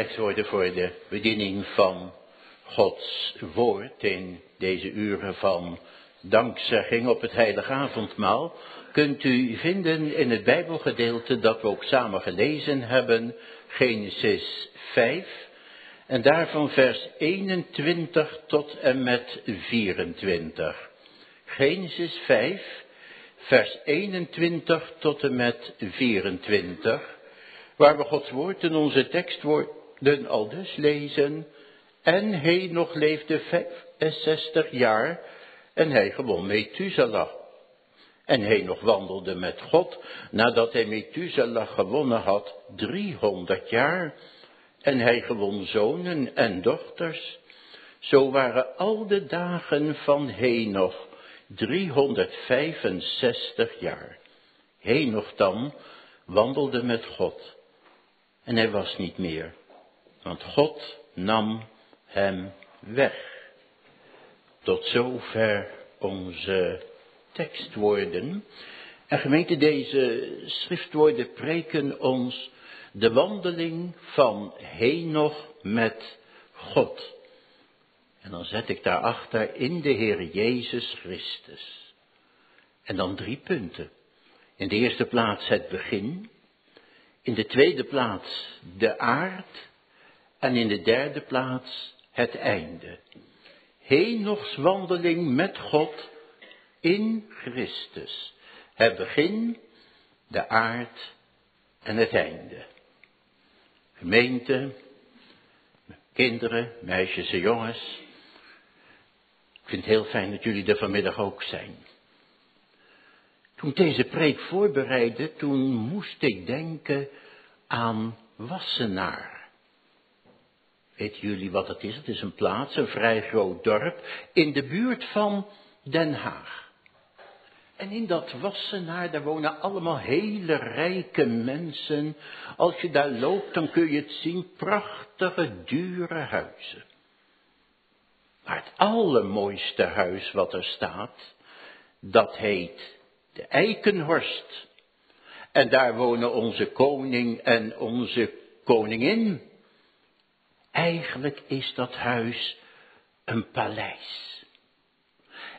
tekstwoorden voor de bediening van Gods woord in deze uren van dankzegging op het heilige avondmaal kunt u vinden in het Bijbelgedeelte dat we ook samen gelezen hebben, Genesis 5, en daarvan vers 21 tot en met 24. Genesis 5, vers 21 tot en met 24, waar we Gods woord in onze tekstwoorden al dus lezen. En hij nog leefde 65 jaar en hij gewon Methuselah. En hij nog wandelde met God nadat hij Methuselah gewonnen had 300 jaar. En hij gewon zonen en dochters. Zo waren al de dagen van Henoch 365 jaar. Henoch dan wandelde met God. En hij was niet meer, want God nam hem weg. Tot zover onze tekstwoorden. En gemeente, deze schriftwoorden preken ons de wandeling van Henoch met God. En dan zet ik daarachter in de Heer Jezus Christus. En dan drie punten. In de eerste plaats het begin. In de tweede plaats de aard. En in de derde plaats het einde. Henochs wandeling met God in Christus. Het begin, de aard en het einde. Gemeente, kinderen, meisjes en jongens. Ik vind het heel fijn dat jullie er vanmiddag ook zijn. Toen ik deze preek voorbereidde, toen moest ik denken aan Wassenaar. Weten jullie wat het is? Het is een plaats, een vrij groot dorp, in de buurt van Den Haag. En in dat Wassenaar, daar wonen allemaal hele rijke mensen. Als je daar loopt, dan kun je het zien, prachtige, dure huizen. Maar het allermooiste huis wat er staat, dat heet de Eikenhorst. En daar wonen onze koning en onze koningin. Eigenlijk is dat huis een paleis.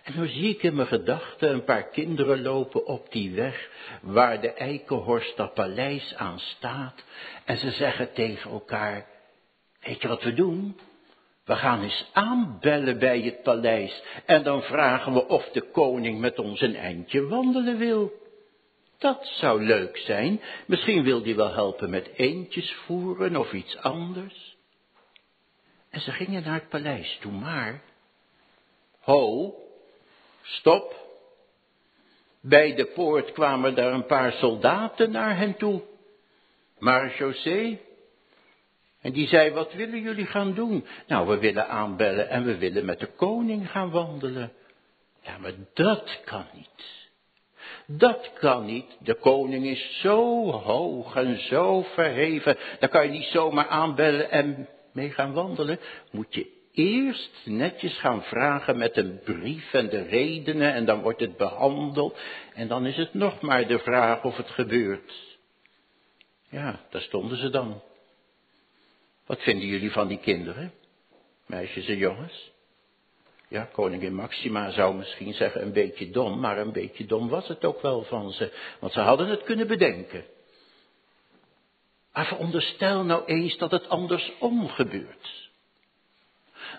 En dan zie ik in mijn gedachten een paar kinderen lopen op die weg waar de Eikenhorst dat paleis aan staat. En ze zeggen tegen elkaar, weet je wat we doen? We gaan eens aanbellen bij het paleis en dan vragen we of de koning met ons een eindje wandelen wil. Dat zou leuk zijn. Misschien wil hij wel helpen met eendjes voeren of iets anders. En ze gingen naar het paleis toe, maar... Ho, Stop. Bij de poort kwamen daar een paar soldaten naar hen toe. José. En die zei, wat willen jullie gaan doen? Nou, we willen aanbellen en we willen met de koning gaan wandelen. Ja, maar dat kan niet. Dat kan niet. De koning is zo hoog en zo verheven. Daar kan je niet zomaar aanbellen en mee gaan wandelen. Moet je eerst netjes gaan vragen met een brief en de redenen en dan wordt het behandeld en dan is het nog maar de vraag of het gebeurt. Ja, daar stonden ze dan. Wat vinden jullie van die kinderen? Meisjes en jongens? Ja, koningin Maxima zou misschien zeggen een beetje dom, maar een beetje dom was het ook wel van ze, want ze hadden het kunnen bedenken. Maar veronderstel nou eens dat het andersom gebeurt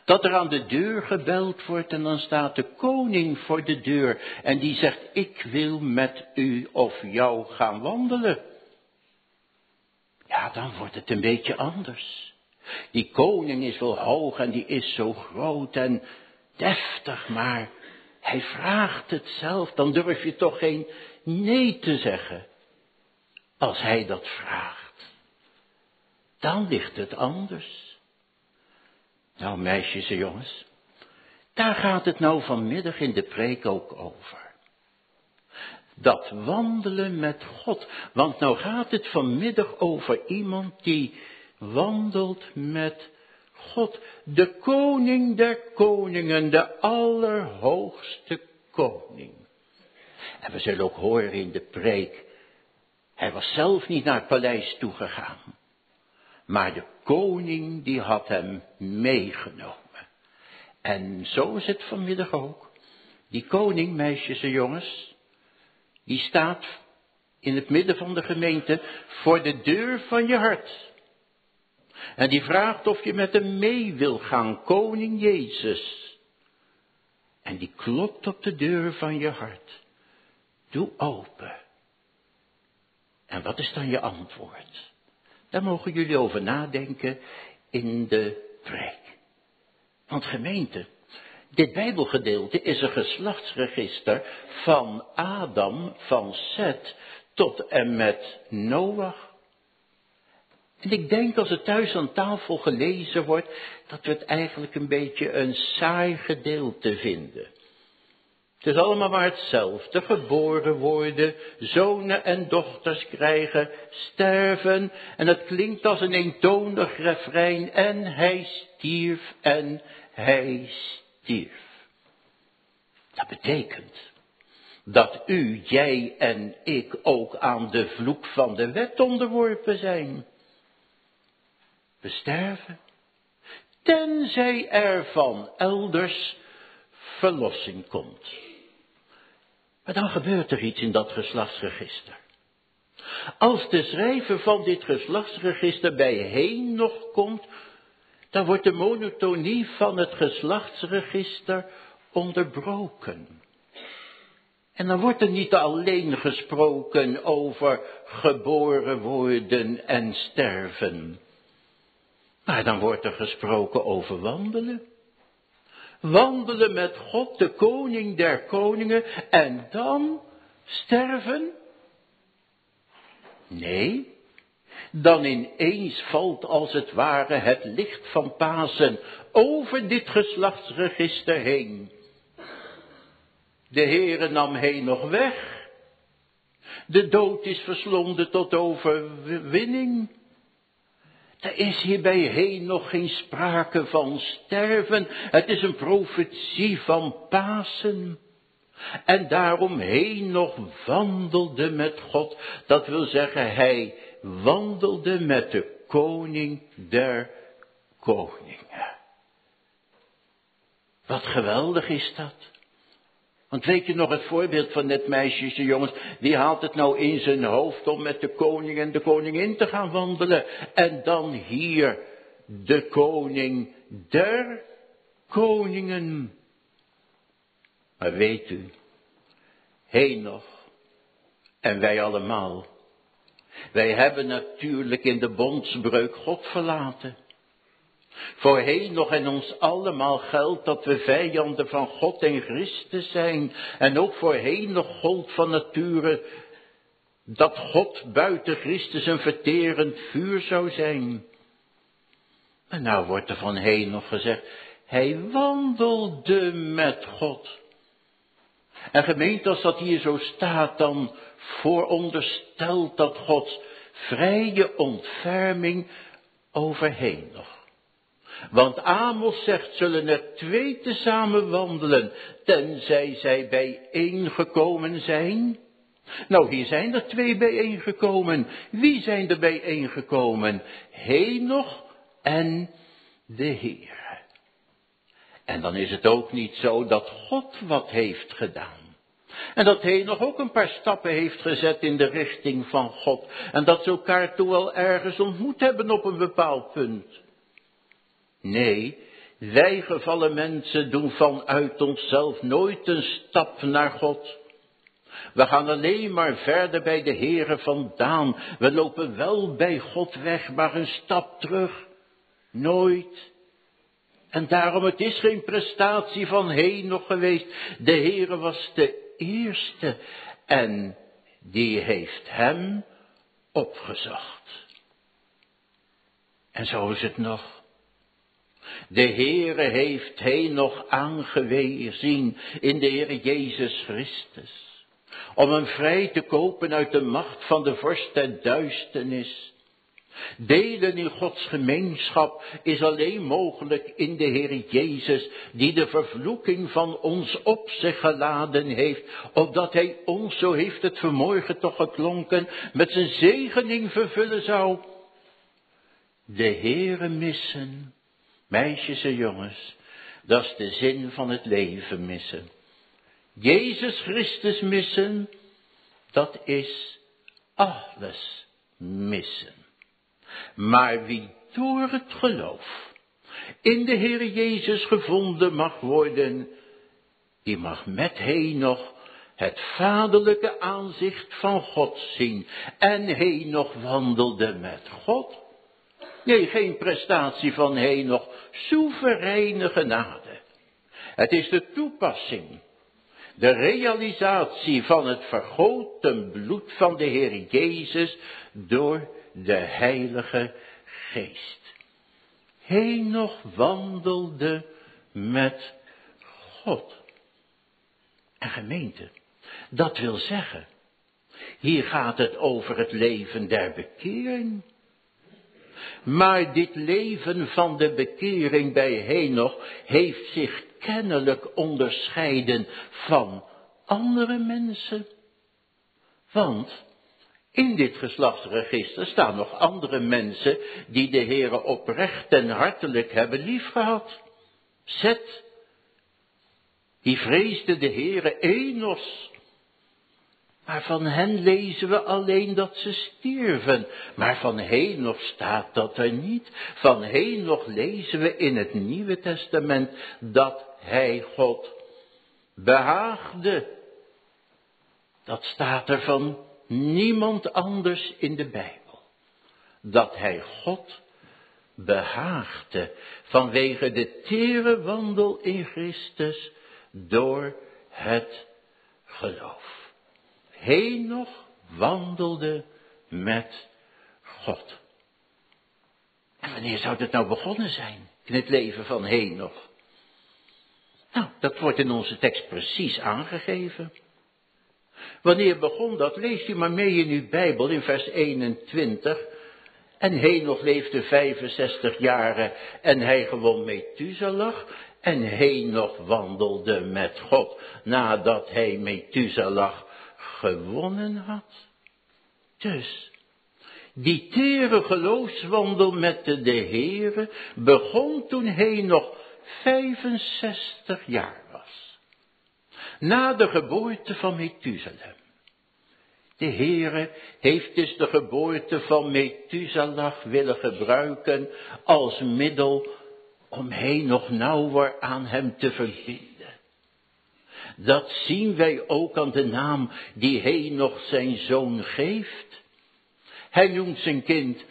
dat er aan de deur gebeld wordt en dan staat de koning voor de deur en die zegt, ik wil met u of jou gaan wandelen. Ja, dan wordt het een beetje anders. Die koning is wel hoog en die is zo groot en deftig, maar hij vraagt het zelf, dan durf je toch geen nee te zeggen als hij dat vraagt. Dan ligt het anders. Nou, meisjes en jongens, daar gaat het nou vanmiddag in de preek ook over. Dat wandelen met God. Want nou gaat het vanmiddag over iemand die wandelt met God. De koning der koningen, de allerhoogste koning. En we zullen ook horen in de preek, hij was zelf niet naar het paleis toegegaan. Maar de koning die had hem meegenomen. En zo is het vanmiddag ook. Die koning, meisjes en jongens, die staat in het midden van de gemeente voor de deur van je hart. En die vraagt of je met hem mee wil gaan, koning Jezus. En die klopt op de deur van je hart. Doe open. En wat is dan je antwoord? Daar mogen jullie over nadenken in de preek. Want gemeente, dit Bijbelgedeelte is een geslachtsregister van Adam, van Seth, tot en met Noach. En ik denk als het thuis aan tafel gelezen wordt, dat we het eigenlijk een beetje een saai gedeelte vinden. Het is allemaal maar hetzelfde. Geboren worden, zonen en dochters krijgen, sterven. En het klinkt als een eentonig refrein. En hij stierf en hij stierf. Dat betekent dat u, jij en ik ook aan de vloek van de wet onderworpen zijn. We sterven, tenzij er van elders verlossing komt. Maar dan gebeurt er iets in dat geslachtsregister. Als de schrijver van dit geslachtsregister bij nog komt, dan wordt de monotonie van het geslachtsregister onderbroken. En dan wordt er niet alleen gesproken over geboren worden en sterven, maar dan wordt er gesproken over wandelen wandelen met God, de koning der koningen, en dan sterven? Nee, dan ineens valt als het ware het licht van Pasen over dit geslachtsregister heen. De Heere nam heen nog weg. De dood is verslonden tot overwinning. Er is hierbij nog geen sprake van sterven. Het is een profetie van Pasen. En daarom heen nog wandelde met God. Dat wil zeggen, hij wandelde met de koning der koningen. Wat geweldig is dat. Want weet je nog het voorbeeld van net meisjes en jongens, die haalt het nou in zijn hoofd om met de koning en de koningin te gaan wandelen. En dan hier de koning der koningen. Maar weet u, nog en wij allemaal, wij hebben natuurlijk in de bondsbreuk God verlaten. Voorheen nog in ons allemaal geldt dat we vijanden van God en Christus zijn. En ook voorheen nog gold van nature dat God buiten Christus een verterend vuur zou zijn. En nou wordt er van heen nog gezegd, hij wandelde met God. En gemeente, als dat hier zo staat, dan vooronderstelt dat Gods vrije ontferming overheen nog. Want Amos zegt, zullen er twee tezamen wandelen, tenzij zij bijeengekomen zijn? Nou, hier zijn er twee bijeengekomen. Wie zijn er bijeengekomen? Henoch en de Heer. En dan is het ook niet zo dat God wat heeft gedaan. En dat hij nog ook een paar stappen heeft gezet in de richting van God. En dat ze elkaar toen wel ergens ontmoet hebben op een bepaald punt. Nee, wij gevallen mensen doen vanuit onszelf nooit een stap naar God. We gaan alleen maar verder bij de Heere vandaan. We lopen wel bij God weg, maar een stap terug. Nooit. En daarom, het is geen prestatie van heen nog geweest. De Heere was de eerste en die heeft hem opgezocht. En zo is het nog. De Heere heeft hij nog aangewezen in de Heer Jezus Christus. Om hem vrij te kopen uit de macht van de vorst der duisternis. Delen in Gods gemeenschap is alleen mogelijk in de Heer Jezus, die de vervloeking van ons op zich geladen heeft, opdat Hij ons, zo heeft het vanmorgen toch geklonken, met zijn zegening vervullen zou De heren missen, meisjes en jongens, dat is de zin van het leven missen. Jezus Christus missen, dat is alles missen. Maar wie door het geloof in de Heer Jezus gevonden mag worden, die mag met nog het vaderlijke aanzicht van God zien. En nog wandelde met God. Nee, geen prestatie van nog soevereine genade. Het is de toepassing, de realisatie van het vergoten bloed van de Heer Jezus door de Heilige Geest. nog wandelde met God. En gemeente, dat wil zeggen, hier gaat het over het leven der bekering. Maar dit leven van de bekering bij Henoch heeft zich kennelijk onderscheiden van andere mensen. Want in dit geslachtsregister staan nog andere mensen die de Heere oprecht en hartelijk hebben liefgehad. Zet, die vreesde de Heere Enos. Maar van hen lezen we alleen dat ze stierven. Maar van Henoch staat dat er niet. Van Henoch lezen we in het Nieuwe Testament dat hij God behaagde. Dat staat er van niemand anders in de Bijbel. Dat hij God behaagde vanwege de tere wandel in Christus door het geloof. Henoch wandelde met God. En wanneer zou het nou begonnen zijn in het leven van Henoch? Nou, dat wordt in onze tekst precies aangegeven. Wanneer begon dat? Leest u maar mee in uw Bijbel in vers 21. En Henoch leefde 65 jaren en hij gewoon Methuselah. En Henoch wandelde met God nadat hij Methuselah gewonnen had. Dus, die tere geloofswandel met de, Heere begon toen hij nog 65 jaar was. Na de geboorte van Methuselah. De Heere heeft dus de geboorte van Methuselah willen gebruiken als middel om hij nog nauwer aan hem te verbinden. Dat zien wij ook aan de naam die hij nog zijn zoon geeft. Hij noemt zijn kind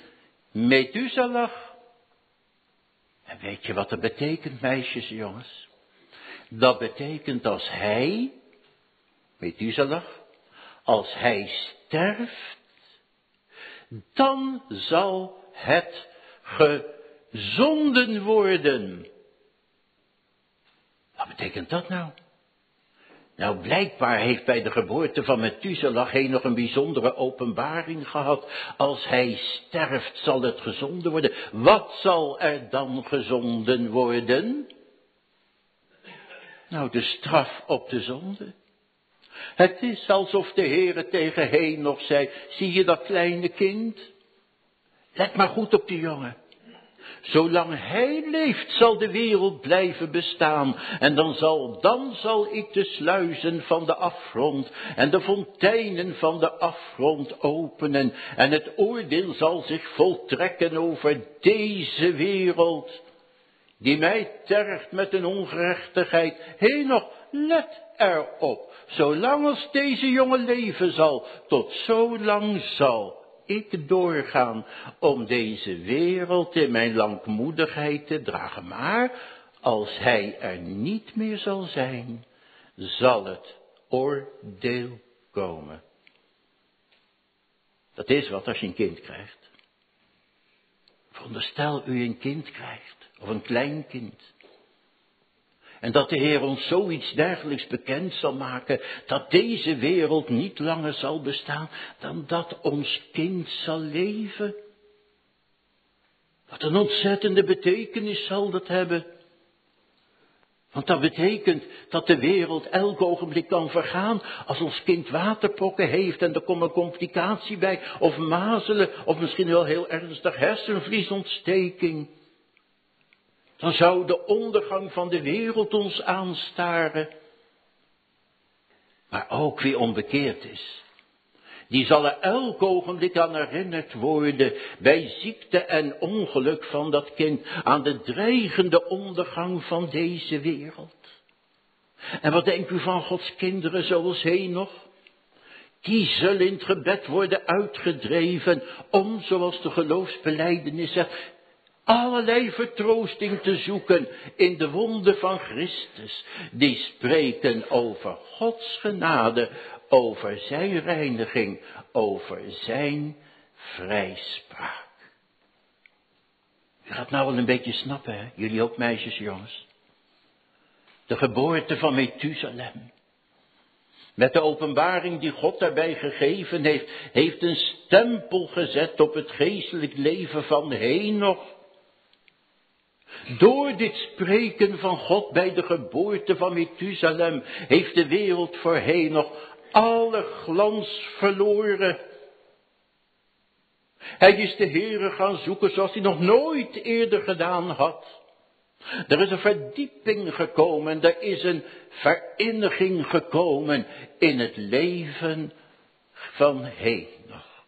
Methuselah. En weet je wat dat betekent, meisjes en jongens? Dat betekent als hij, Methuselah, als hij sterft, dan zal het gezonden worden. Wat betekent dat nou? Nou, blijkbaar heeft bij de geboorte van Methuselah hij nog een bijzondere openbaring gehad. Als hij sterft, zal het gezonden worden. Wat zal er dan gezonden worden? Nou, de straf op de zonde. Het is alsof de Heere tegen heen nog zei, zie je dat kleine kind? Let maar goed op die jongen. Zolang hij leeft zal de wereld blijven bestaan. En dan zal, dan zal ik de sluizen van de afgrond en de fonteinen van de afgrond openen. En het oordeel zal zich voltrekken over deze wereld. Die mij tergt met een ongerechtigheid. Hé nog, let erop. Zolang als deze jongen leven zal, tot zo lang zal ik doorgaan om deze wereld in mijn langmoedigheid te dragen. Maar als hij er niet meer zal zijn, zal het oordeel komen. Dat is wat als je een kind krijgt. Veronderstel u een kind krijgt, of een klein kind. En dat de Heer ons zoiets dergelijks bekend zal maken, dat deze wereld niet langer zal bestaan dan dat ons kind zal leven. Wat een ontzettende betekenis zal dat hebben. Want dat betekent dat de wereld elk ogenblik kan vergaan als ons kind waterpokken heeft en er komt een complicatie bij, of mazelen, of misschien wel heel ernstig hersenvliesontsteking. Dan zou de ondergang van de wereld ons aanstaren. Maar ook wie onbekeerd is, die zal er elk ogenblik aan herinnerd worden bij ziekte en ongeluk van dat kind, aan de dreigende ondergang van deze wereld. En wat denkt u van Gods kinderen zoals nog? Die zullen in het gebed worden uitgedreven om, zoals de geloofsbeleidenis zegt, allerlei vertroosting te zoeken in de wonden van Christus, die spreken over Gods genade, over zijn reiniging, over zijn vrijspraak. Je gaat nou wel een beetje snappen, hè? Jullie ook meisjes, jongens. De geboorte van Methusalem. Met de openbaring die God daarbij gegeven heeft, heeft een stempel gezet op het geestelijk leven van Henoch. Door dit spreken van God bij de geboorte van Methusalem heeft de wereld voor Henoch alle glans verloren. Hij is de Heere gaan zoeken zoals hij nog nooit eerder gedaan had. Er is een verdieping gekomen, er is een verinniging gekomen in het leven van Henoch.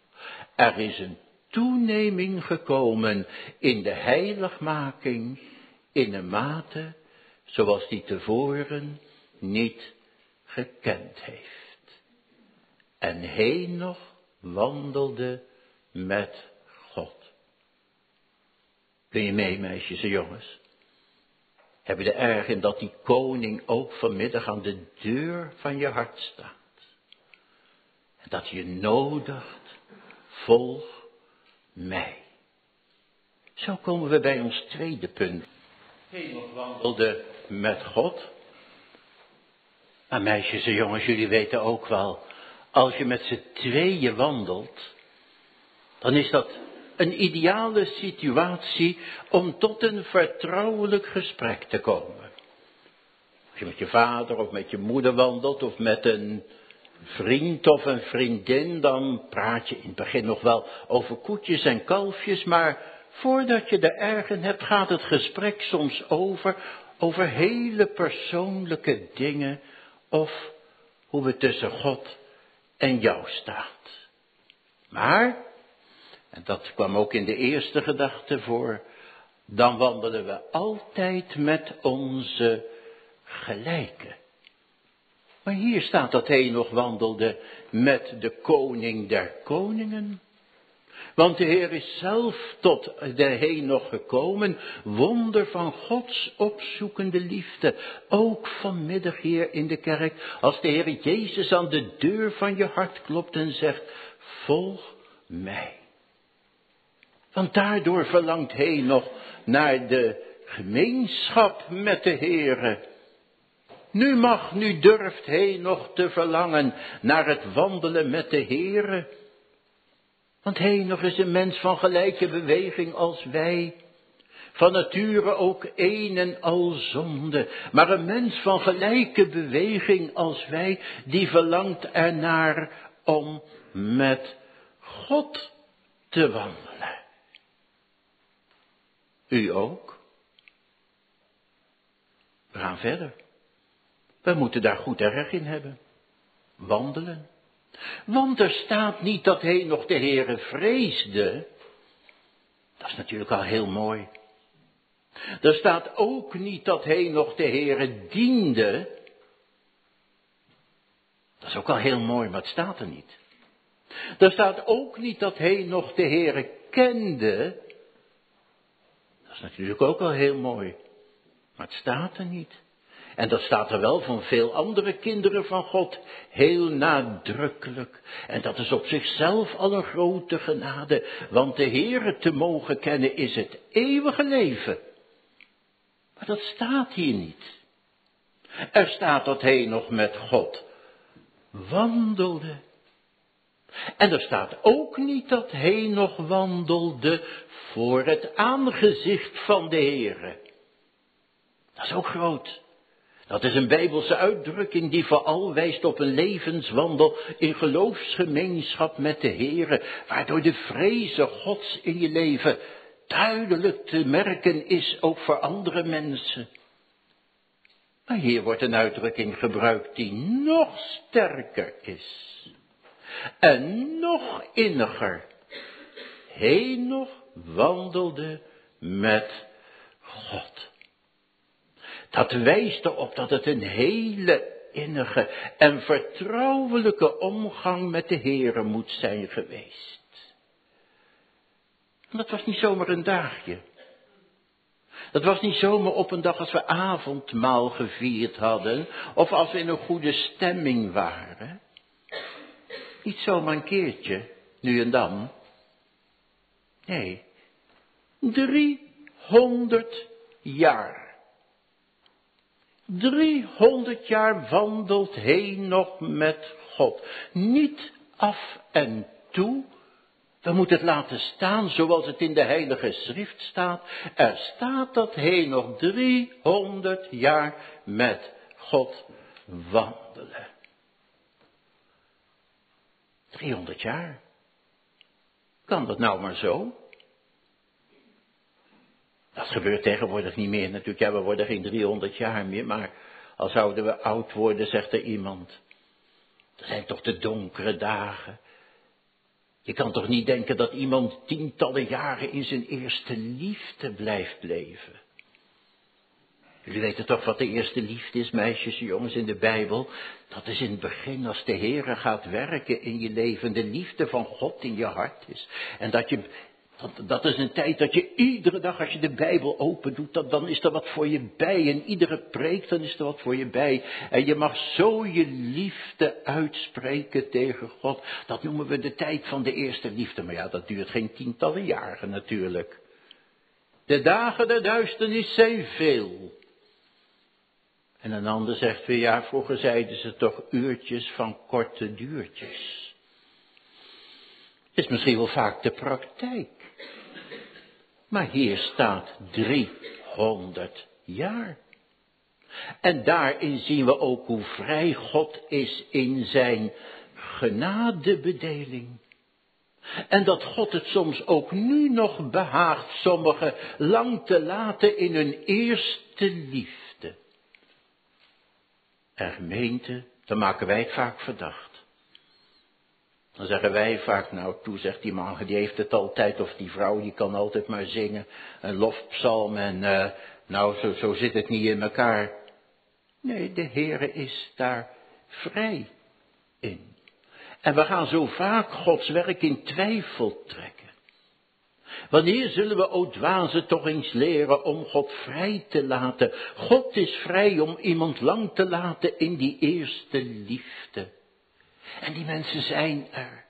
Er is een toeneming gekomen in de heiligmaking in een mate zoals die tevoren niet gekend heeft. En Henoch wandelde met God. Kun je mee, meisjes en jongens? Hebben de erg in dat die koning ook vanmiddag aan de deur van je hart staat. En dat je nodigt, volg mij. Zo komen we bij ons tweede punt. Henoch wandelde met God. Maar meisjes en jongens, jullie weten ook wel als je met z'n tweeën wandelt, dan is dat een ideale situatie om tot een vertrouwelijk gesprek te komen. Als je met je vader of met je moeder wandelt of met een vriend of een vriendin, dan praat je in het begin nog wel over koetjes en kalfjes, maar voordat je er erg in hebt, gaat het gesprek soms over, over hele persoonlijke dingen of hoe we tussen God en jou staat. Maar, en dat kwam ook in de eerste gedachte voor, dan wandelen we altijd met onze gelijken. Maar hier staat dat hij nog wandelde met de koning der koningen. Want de Heer is zelf tot de nog gekomen, wonder van Gods opzoekende liefde. Ook vanmiddag hier in de kerk, als de Heer Jezus aan de deur van je hart klopt en zegt, volg mij. Want daardoor verlangt hij nog naar de gemeenschap met de Heere. Nu mag, nu durft hij nog te verlangen naar het wandelen met de Heere. Want hij nog is een mens van gelijke beweging als wij. Van nature ook een en al zonde. Maar een mens van gelijke beweging als wij, die verlangt ernaar om met God te wandelen. U ook? We gaan verder. We moeten daar goed erg in hebben. Wandelen. Want er staat niet dat hij nog de Heere vreesde. Dat is natuurlijk al heel mooi. Er staat ook niet dat hij nog de Heere diende. Dat is ook al heel mooi, maar het staat er niet. Er staat ook niet dat hij nog de Heere kende. Dat is natuurlijk ook al heel mooi, maar het staat er niet. En dat staat er wel van veel andere kinderen van God heel nadrukkelijk. En dat is op zichzelf al een grote genade, want de Heere te mogen kennen is het eeuwige leven. Maar dat staat hier niet. Er staat dat hij nog met God wandelde. En er staat ook niet dat hij nog wandelde voor het aangezicht van de Heere. Dat is ook groot. Dat is een bijbelse uitdrukking die vooral wijst op een levenswandel in geloofsgemeenschap met de Heere, waardoor de vreze Gods in je leven duidelijk te merken is, ook voor andere mensen. Maar hier wordt een uitdrukking gebruikt die nog sterker is. En nog inniger. Henoch wandelde met God. Dat wijst erop dat het een hele innige en vertrouwelijke omgang met de Heere moet zijn geweest. En dat was niet zomaar een dagje. Dat was niet zomaar op een dag als we avondmaal gevierd hadden, of als we in een goede stemming waren. Niet zomaar een keertje, nu en dan. Nee, 300 jaar. 300 jaar wandelt hij nog met God. Niet af en toe. We moeten het laten staan zoals het in de Heilige Schrift staat. Er staat dat hij nog 300 jaar met God wandelen. 300 jaar. Kan dat nou maar zo? Dat gebeurt tegenwoordig niet meer natuurlijk. Ja, we worden geen 300 jaar meer, maar al zouden we oud worden, zegt er iemand. Er zijn toch de donkere dagen. Je kan toch niet denken dat iemand tientallen jaren in zijn eerste liefde blijft leven. Jullie weten toch wat de eerste liefde is, meisjes en jongens, in de Bijbel? Dat is in het begin als de Heere gaat werken in je leven, de liefde van God in je hart is. En dat je dat, dat is een tijd dat je iedere dag als je de Bijbel open doet, dat, dan is er wat voor je bij. En iedere preek, dan is er wat voor je bij. En je mag zo je liefde uitspreken tegen God. Dat noemen we de tijd van de eerste liefde. Maar ja, dat duurt geen tientallen jaren natuurlijk. De dagen der duisternis zijn veel. En een ander zegt weer, ja, vroeger zeiden ze toch uurtjes van korte duurtjes. Is misschien wel vaak de praktijk. Maar hier staat 300 jaar. En daarin zien we ook hoe vrij God is in zijn genadebedeling. En dat God het soms ook nu nog behaagt sommigen lang te laten in hun eerste liefde. En gemeente, dan maken wij het vaak verdacht. Dan zeggen wij vaak, nou toe zegt die man, die heeft het altijd, of die vrouw die kan altijd maar zingen, een lofpsalm en uh, nou zo, zo zit het niet in elkaar. Nee, de Heere is daar vrij in. En we gaan zo vaak Gods werk in twijfel trekken. Wanneer zullen we, o dwazen, toch eens leren om God vrij te laten? God is vrij om iemand lang te laten in die eerste liefde. En die mensen zijn er.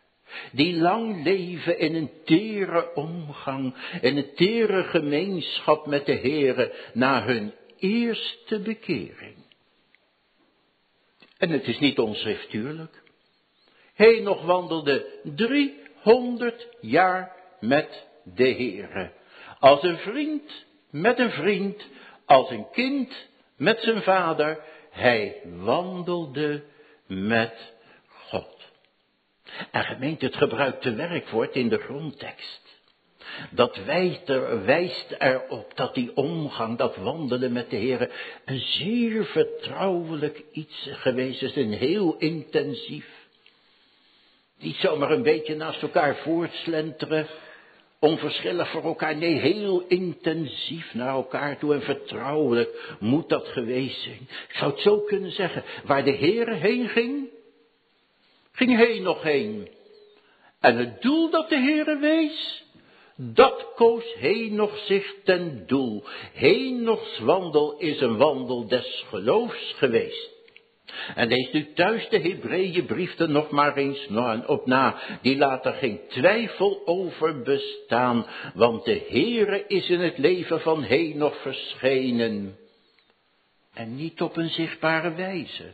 Die lang leven in een tere omgang, in een tere gemeenschap met de Heere na hun eerste bekering. En het is niet onschriftuurlijk. Hij nog wandelde 300 jaar met de Heere. Als een vriend met een vriend, als een kind met zijn vader. Hij wandelde met en gemeente, het gebruikte werkwoord in de grondtekst. Dat wijst, er, wijst erop dat die omgang, dat wandelen met de Heer, een zeer vertrouwelijk iets geweest is, een heel intensief. Niet zomaar een beetje naast elkaar voortslenteren, onverschillig voor elkaar, nee, heel intensief naar elkaar toe en vertrouwelijk moet dat geweest zijn. Ik zou het zo kunnen zeggen, waar de Heer heen ging, ging hij nog heen. En het doel dat de Heere wees, dat koos nog zich ten doel. Henochs wandel is een wandel des geloofs geweest. En lees nu thuis de Hebreeënbrief nog maar eens op na. Die laat er geen twijfel over bestaan. Want de Heere is in het leven van Henoch verschenen. En niet op een zichtbare wijze.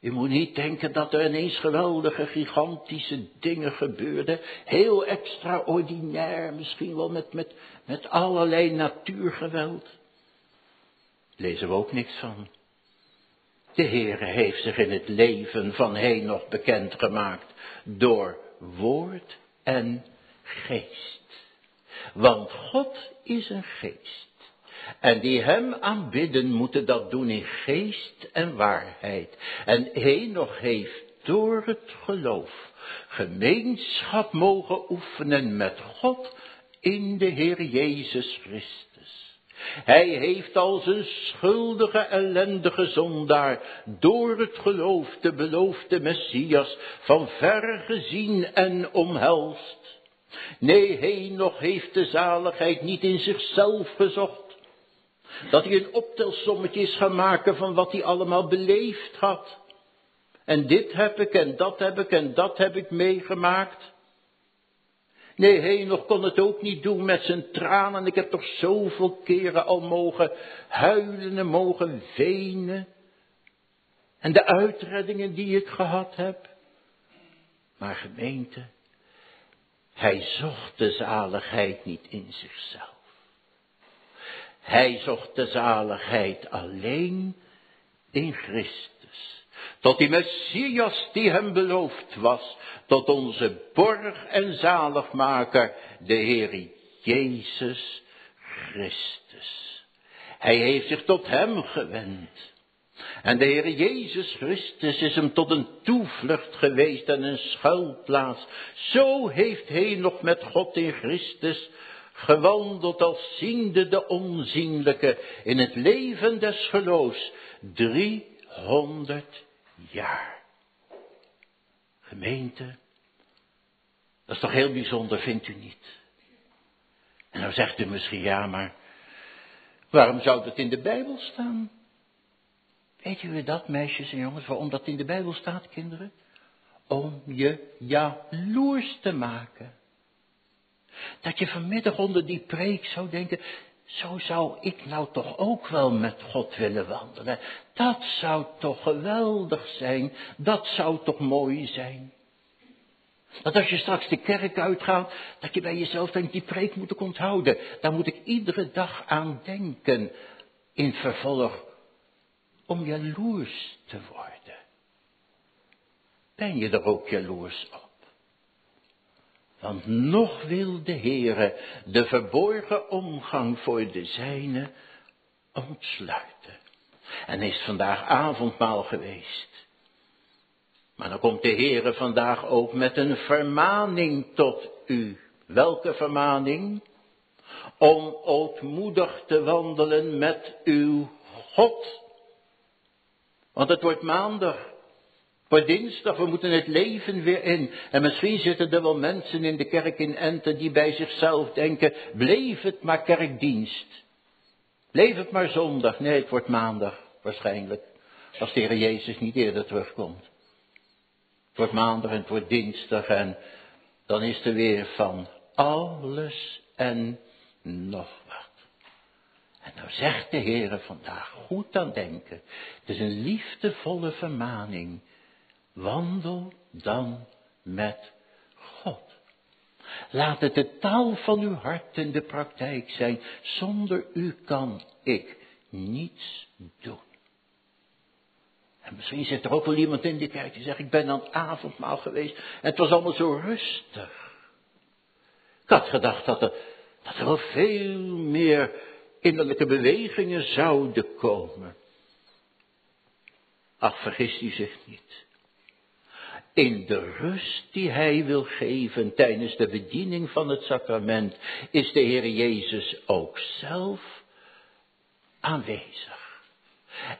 Je moet niet denken dat er ineens geweldige, gigantische dingen gebeurden. Heel extraordinair, misschien wel met, met, met allerlei natuurgeweld. Lezen we ook niks van. De Heere heeft zich in het leven van Henoch bekendgemaakt door woord en geest. Want God is een geest. En die hem aanbidden moeten dat doen in geest en waarheid. En Henoch heeft door het geloof gemeenschap mogen oefenen met God in de Heer Jezus Christus. Hij heeft als een schuldige, ellendige zondaar door het geloof de beloofde Messias van ver gezien en omhelst. Nee, hij nog heeft de zaligheid niet in zichzelf gezocht. Dat hij een optelsommetje is gaan maken van wat hij allemaal beleefd had. En dit heb ik en dat heb ik en dat heb ik meegemaakt. Nee, nog kon het ook niet doen met zijn tranen. Ik heb toch zoveel keren al mogen huilen en mogen wenen. En de uitreddingen die ik gehad heb. Maar gemeente, hij zocht de zaligheid niet in zichzelf. Hij zocht de zaligheid alleen in Christus. Tot die Messias die hem beloofd was, tot onze borg en zaligmaker, de Heer Jezus Christus. Hij heeft zich tot hem gewend. En de Heer Jezus Christus is hem tot een toevlucht geweest en een schuilplaats. Zo heeft hij nog met God in Christus gewandeld als ziende de onzienlijke in het leven des geloofs. Driehonderd jaar. Gemeente, dat is toch heel bijzonder, vindt u niet? En dan zegt u misschien, ja, maar waarom zou dat in de Bijbel staan? Weet u dat, meisjes en jongens, waarom dat in de Bijbel staat, kinderen? Om je jaloers te maken. Dat je vanmiddag onder die preek zou denken, zo zou ik nou toch ook wel met God willen wandelen. Dat zou toch geweldig zijn. Dat zou toch mooi zijn. Dat als je straks de kerk uitgaat, dat je bij jezelf denkt, die preek moet ik onthouden. Daar moet ik iedere dag aan denken. In vervolg om jaloers te worden. Ben je er ook jaloers op? Want nog wil de Heere de verborgen omgang voor de zijne ontsluiten. En is vandaag avondmaal geweest. Maar dan komt de Heere vandaag ook met een vermaning tot u. Welke vermaning? Om ootmoedig te wandelen met uw God. Want het wordt maandag. Voor dinsdag, we moeten het leven weer in. En misschien zitten er wel mensen in de kerk in Enten die bij zichzelf denken, bleef het maar kerkdienst. Bleef het maar zondag. Nee, het wordt maandag waarschijnlijk. Als de Heer Jezus niet eerder terugkomt. Het wordt maandag en het wordt dinsdag en dan is er weer van alles en nog wat. En nou zegt de Heer vandaag, goed aan denken. Het is een liefdevolle vermaning. Wandel dan met God. Laat het de taal van uw hart in de praktijk zijn. Zonder u kan ik niets doen. En misschien zit er ook wel iemand in die kerk die zegt, ik ben aan het avondmaal geweest en het was allemaal zo rustig. Ik had gedacht dat er, dat er wel veel meer innerlijke bewegingen zouden komen. Ach, vergist u zich niet in de rust die hij wil geven tijdens de bediening van het sacrament, is de Heer Jezus ook zelf aanwezig.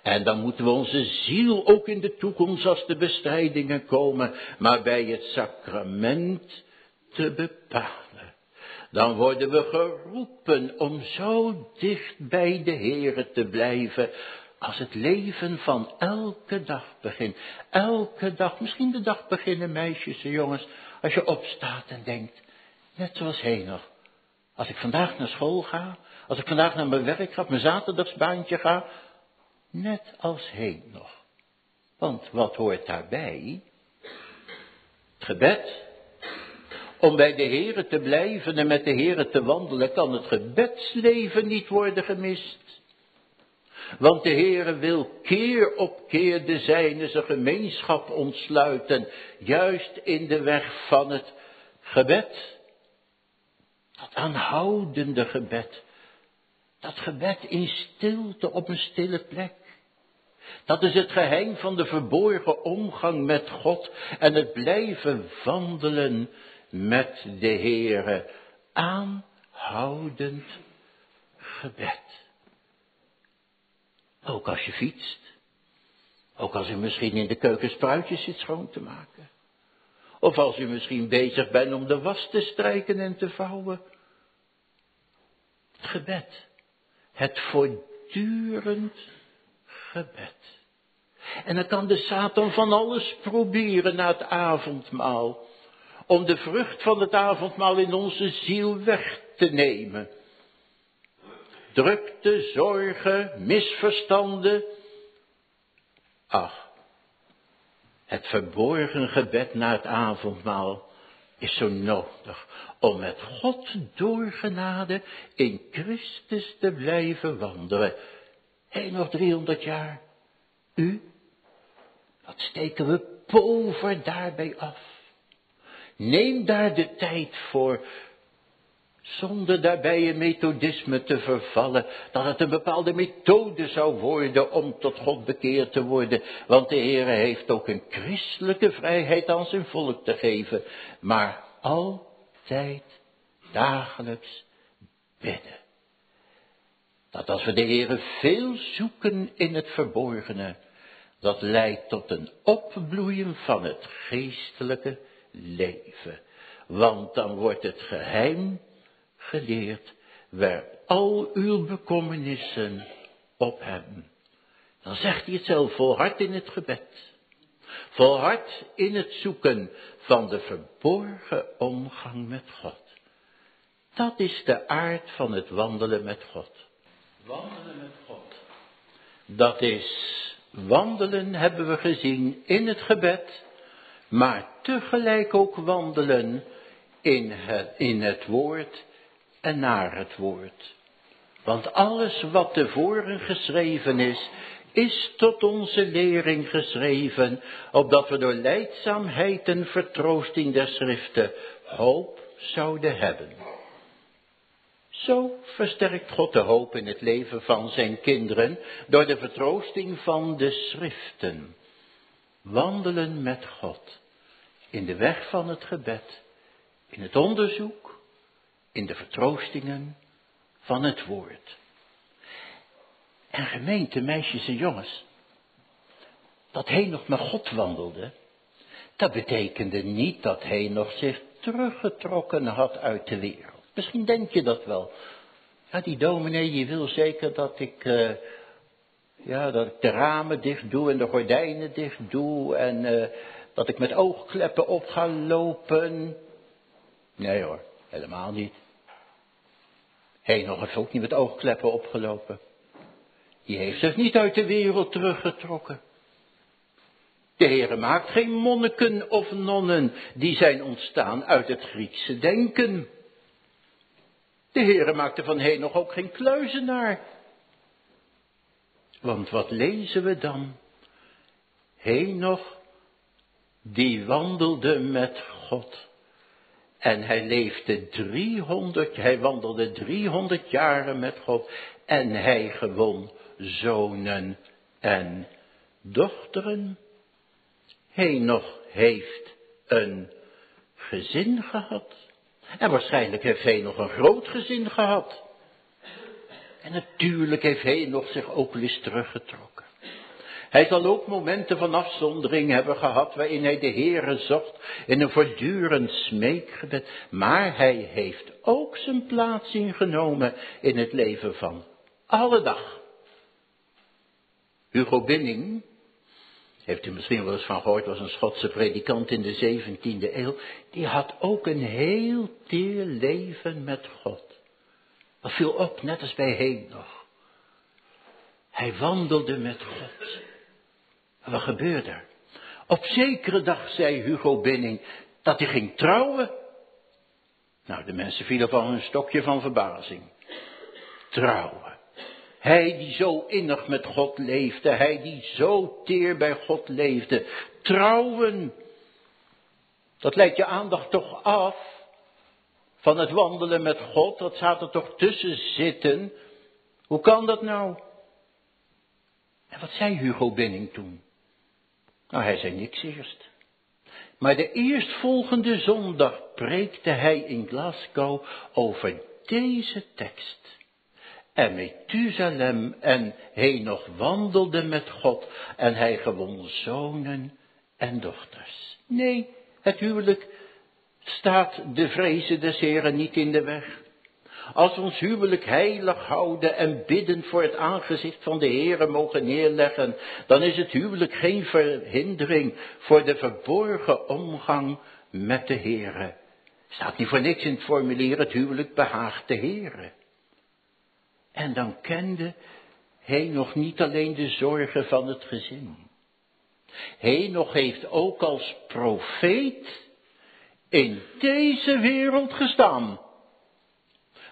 En dan moeten we onze ziel ook in de toekomst als de bestrijdingen komen, maar bij het sacrament te bepalen. Dan worden we geroepen om zo dicht bij de Heer te blijven, als het leven van elke dag begint. Elke dag, misschien de dag beginnen meisjes en jongens, als je opstaat en denkt, net zoals nog. Als ik vandaag naar school ga, als ik vandaag naar mijn werk ga, mijn zaterdagsbaantje ga, net als nog. Want wat hoort daarbij? Het gebed. Om bij de Here te blijven en met de Here te wandelen, kan het gebedsleven niet worden gemist. Want de Heere wil keer op keer de zijne zijn gemeenschap ontsluiten, juist in de weg van het gebed. Dat aanhoudende gebed. Dat gebed in stilte op een stille plek. Dat is het geheim van de verborgen omgang met God en het blijven wandelen met de Heere. Aanhoudend gebed. Ook als je fietst. Ook als u misschien in de keuken spruitjes zit schoon te maken. Of als u misschien bezig bent om de was te strijken en te vouwen. Het gebed. Het voortdurend gebed. En dan kan de Satan van alles proberen na het avondmaal. Om de vrucht van het avondmaal in onze ziel weg te nemen. Drukte, zorgen, misverstanden. Ach, het verborgen gebed na het avondmaal is zo nodig om met God door genade in Christus te blijven wandelen. Hé, nog 300 jaar. U? Wat steken we pover daarbij af? Neem daar de tijd voor, zonder daarbij in methodisme te vervallen, dat het een bepaalde methode zou worden om tot God bekeerd te worden. Want de Heer heeft ook een christelijke vrijheid aan zijn volk te geven, maar altijd dagelijks bidden. Dat als we de Heer veel zoeken in het verborgene, dat leidt tot een opbloeien van het geestelijke leven. Want dan wordt het geheim geleerd, werp al uw bekommernissen op hem. Dan zegt hij het zelf, volhard in het gebed. Volhard in het zoeken van de verborgen omgang met God. Dat is de aard van het wandelen met God. Wandelen met God. Dat is wandelen, hebben we gezien, in het gebed, maar tegelijk ook wandelen in het, in het woord en naar het woord. Want alles wat tevoren geschreven is, is tot onze lering geschreven, opdat we door leidzaamheid en vertroosting der schriften hoop zouden hebben. Zo versterkt God de hoop in het leven van zijn kinderen door de vertroosting van de schriften. Wandelen met God in de weg van het gebed, in het onderzoek in de vertroostingen van het woord. En gemeente, meisjes en jongens, dat hij nog met God wandelde, dat betekende niet dat hij nog zich teruggetrokken had uit de wereld. Misschien denk je dat wel. Ja, die dominee, je wil zeker dat ik, uh, ja, dat ik de ramen dicht doe en de gordijnen dicht doe en uh, dat ik met oogkleppen op ga lopen. Nee hoor, helemaal niet. nog heeft ook niet met oogkleppen opgelopen. Die heeft zich niet uit de wereld teruggetrokken. De Heere maakt geen monniken of nonnen, die zijn ontstaan uit het Griekse denken. De Heere maakte van Henoch ook geen kluizenaar. Want wat lezen we dan? Henoch, die wandelde met God. En hij leefde 300, hij wandelde 300 jaren met God. En hij gewon zonen en dochteren. Henoch heeft een gezin gehad. En waarschijnlijk heeft hij nog een groot gezin gehad. En natuurlijk heeft hij nog zich ook eens teruggetrokken. Hij zal ook momenten van afzondering hebben gehad waarin hij de Heere zocht in een voortdurend smeekgebed. Maar hij heeft ook zijn plaats ingenomen in het leven van alle dag. Hugo Binning, heeft u misschien wel eens van gehoord, was een Schotse predikant in de 17e eeuw. Die had ook een heel teer leven met God. Dat viel op, net als bij nog. Hij wandelde met God. Wat gebeurde er? Op zekere dag zei Hugo Binning dat hij ging trouwen. Nou, de mensen vielen van hun stokje van verbazing. Trouwen. Hij die zo innig met God leefde, hij die zo teer bij God leefde. Trouwen, dat leidt je aandacht toch af van het wandelen met God, dat gaat er toch tussen zitten. Hoe kan dat nou? En wat zei Hugo Binning toen? Nou, hij zei niks eerst. Maar de eerstvolgende zondag preekte hij in Glasgow over deze tekst. En Methusalem en Henoch wandelde met God en hij gewon zonen en dochters. Nee, het huwelijk staat de vrezen des Heren niet in de weg. Als we ons huwelijk heilig houden en bidden voor het aangezicht van de Heere mogen neerleggen, dan is het huwelijk geen verhindering voor de verborgen omgang met de Heere. Staat niet voor niks in het formulier, het huwelijk behaagt de Heere. En dan kende hij nog niet alleen de zorgen van het gezin. Nog heeft ook als profeet in deze wereld gestaan.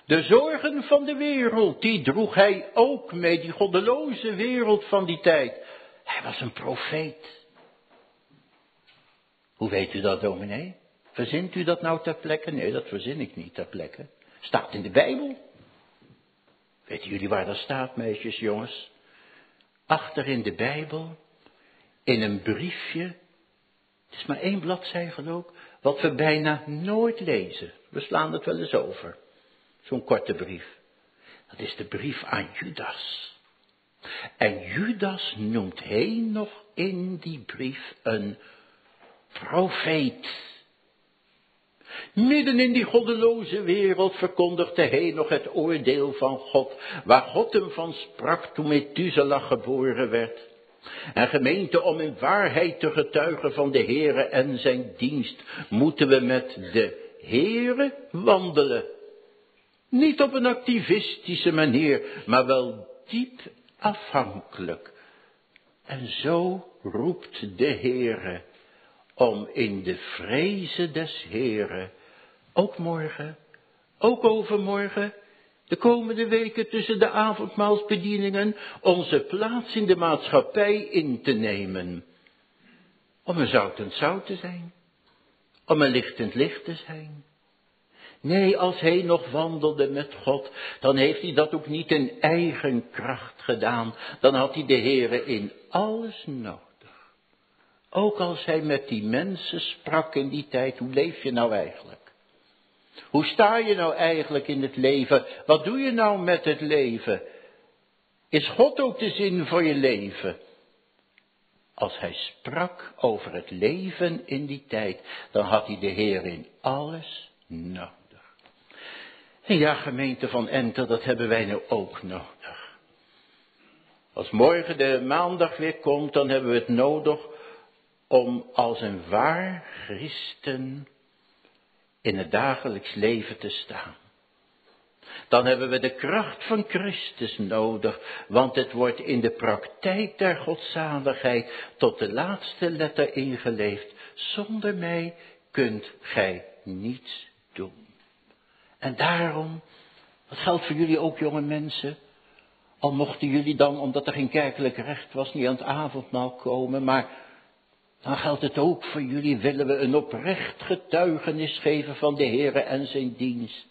De zorgen van de wereld, die droeg hij ook mee, die goddeloze wereld van die tijd. Hij was een profeet. Hoe weet u dat, dominee? Verzint u dat nou ter plekke? Nee, dat verzin ik niet ter plekke. Staat in de Bijbel. Weten jullie waar dat staat, meisjes, jongens? Achter in de Bijbel, in een briefje. Het is maar één bladzij geloof wat we bijna nooit lezen. We slaan het wel eens over. Zo'n korte brief. Dat is de brief aan Judas. En Judas noemt hij nog in die brief een profeet. Midden in die goddeloze wereld verkondigde hij nog het oordeel van God, waar God hem van sprak toen Methuselah geboren werd. En gemeente, om in waarheid te getuigen van de Heere en zijn dienst, moeten we met de Heere wandelen. Niet op een activistische manier, maar wel diep afhankelijk. En zo roept de Heere om in de vrezen des Heere, ook morgen, ook overmorgen, de komende weken tussen de avondmaalsbedieningen onze plaats in de maatschappij in te nemen. Om een zoutend zout te zijn. Om een lichtend licht te zijn. Nee, als hij nog wandelde met God, dan heeft hij dat ook niet in eigen kracht gedaan. Dan had hij de Heere in alles nodig. Ook als hij met die mensen sprak in die tijd, hoe leef je nou eigenlijk? Hoe sta je nou eigenlijk in het leven? Wat doe je nou met het leven? Is God ook de zin voor je leven? Als hij sprak over het leven in die tijd, dan had hij de Heer in alles nodig. En ja, gemeente van Enter, dat hebben wij nu ook nodig. Als morgen de maandag weer komt, dan hebben we het nodig om als een waar christen in het dagelijks leven te staan. Dan hebben we de kracht van Christus nodig, want het wordt in de praktijk der godzaligheid tot de laatste letter ingeleefd. Zonder mij kunt gij niets doen. En daarom, dat geldt voor jullie ook jonge mensen, al mochten jullie dan, omdat er geen kerkelijk recht was, niet aan het avondmaal komen, maar dan geldt het ook voor jullie, willen we een oprecht getuigenis geven van de Heere en zijn dienst.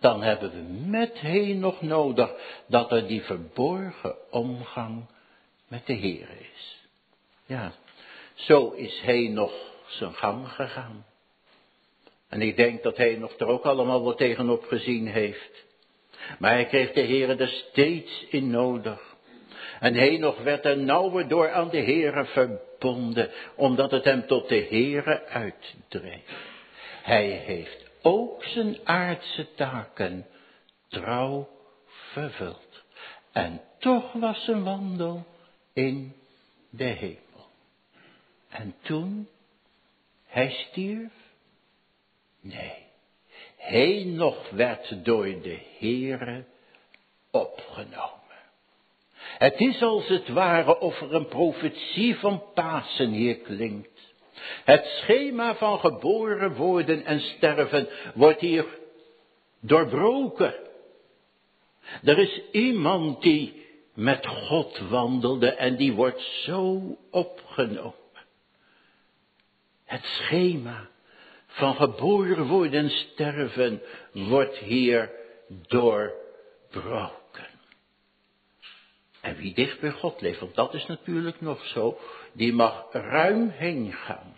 Dan hebben we met heen nog nodig dat er die verborgen omgang met de Heere is. Ja, zo is hij nog zijn gang gegaan. En ik denk dat hij nog er ook allemaal wat tegenop gezien heeft. Maar hij kreeg de Heere er steeds in nodig. En nog werd er nauwer door aan de Heere verbonden, omdat het hem tot de Heere uitdreef. Hij heeft ook zijn aardse taken trouw vervuld. En toch was zijn wandel in de hemel. En toen hij stierf? Nee, nog werd door de Heere opgenomen. Het is als het ware of er een profetie van Pasen hier klinkt. Het schema van geboren worden en sterven wordt hier doorbroken. Er is iemand die met God wandelde en die wordt zo opgenomen. Het schema van geboren worden en sterven wordt hier doorbroken. En wie dicht bij God leeft, want dat is natuurlijk nog zo, die mag ruim heen gaan.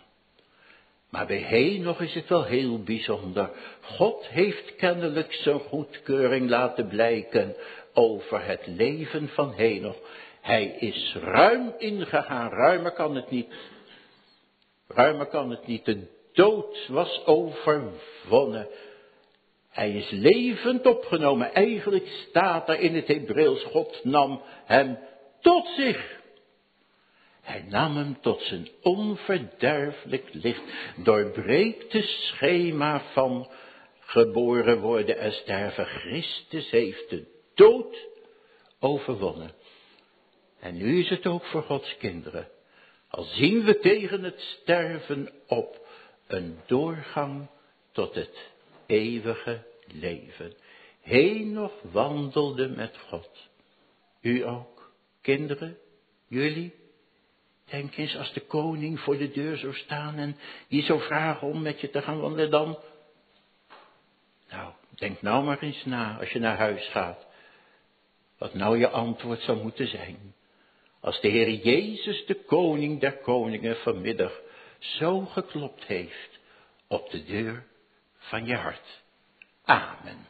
Maar bij Henoch is het wel heel bijzonder. God heeft kennelijk zijn goedkeuring laten blijken over het leven van Henoch. Hij is ruim ingegaan, ruimer kan het niet. Ruimer kan het niet. Dood was overwonnen. Hij is levend opgenomen. Eigenlijk staat er in het Hebreeuws, God nam hem tot zich. Hij nam hem tot zijn onverderfelijk licht, doorbreekt het schema van geboren worden en sterven. Christus heeft de dood overwonnen. En nu is het ook voor Gods kinderen. Al zien we tegen het sterven op een doorgang tot het eeuwige leven. Nog wandelde met God. U ook, kinderen, jullie. Denk eens als de koning voor de deur zou staan en die zou vragen om met je te gaan wandelen dan. Nou, denk nou maar eens na als je naar huis gaat. Wat nou je antwoord zou moeten zijn. Als de Heer Jezus, de koning der koningen, vanmiddag zo geklopt heeft op de deur van je hart. Amen.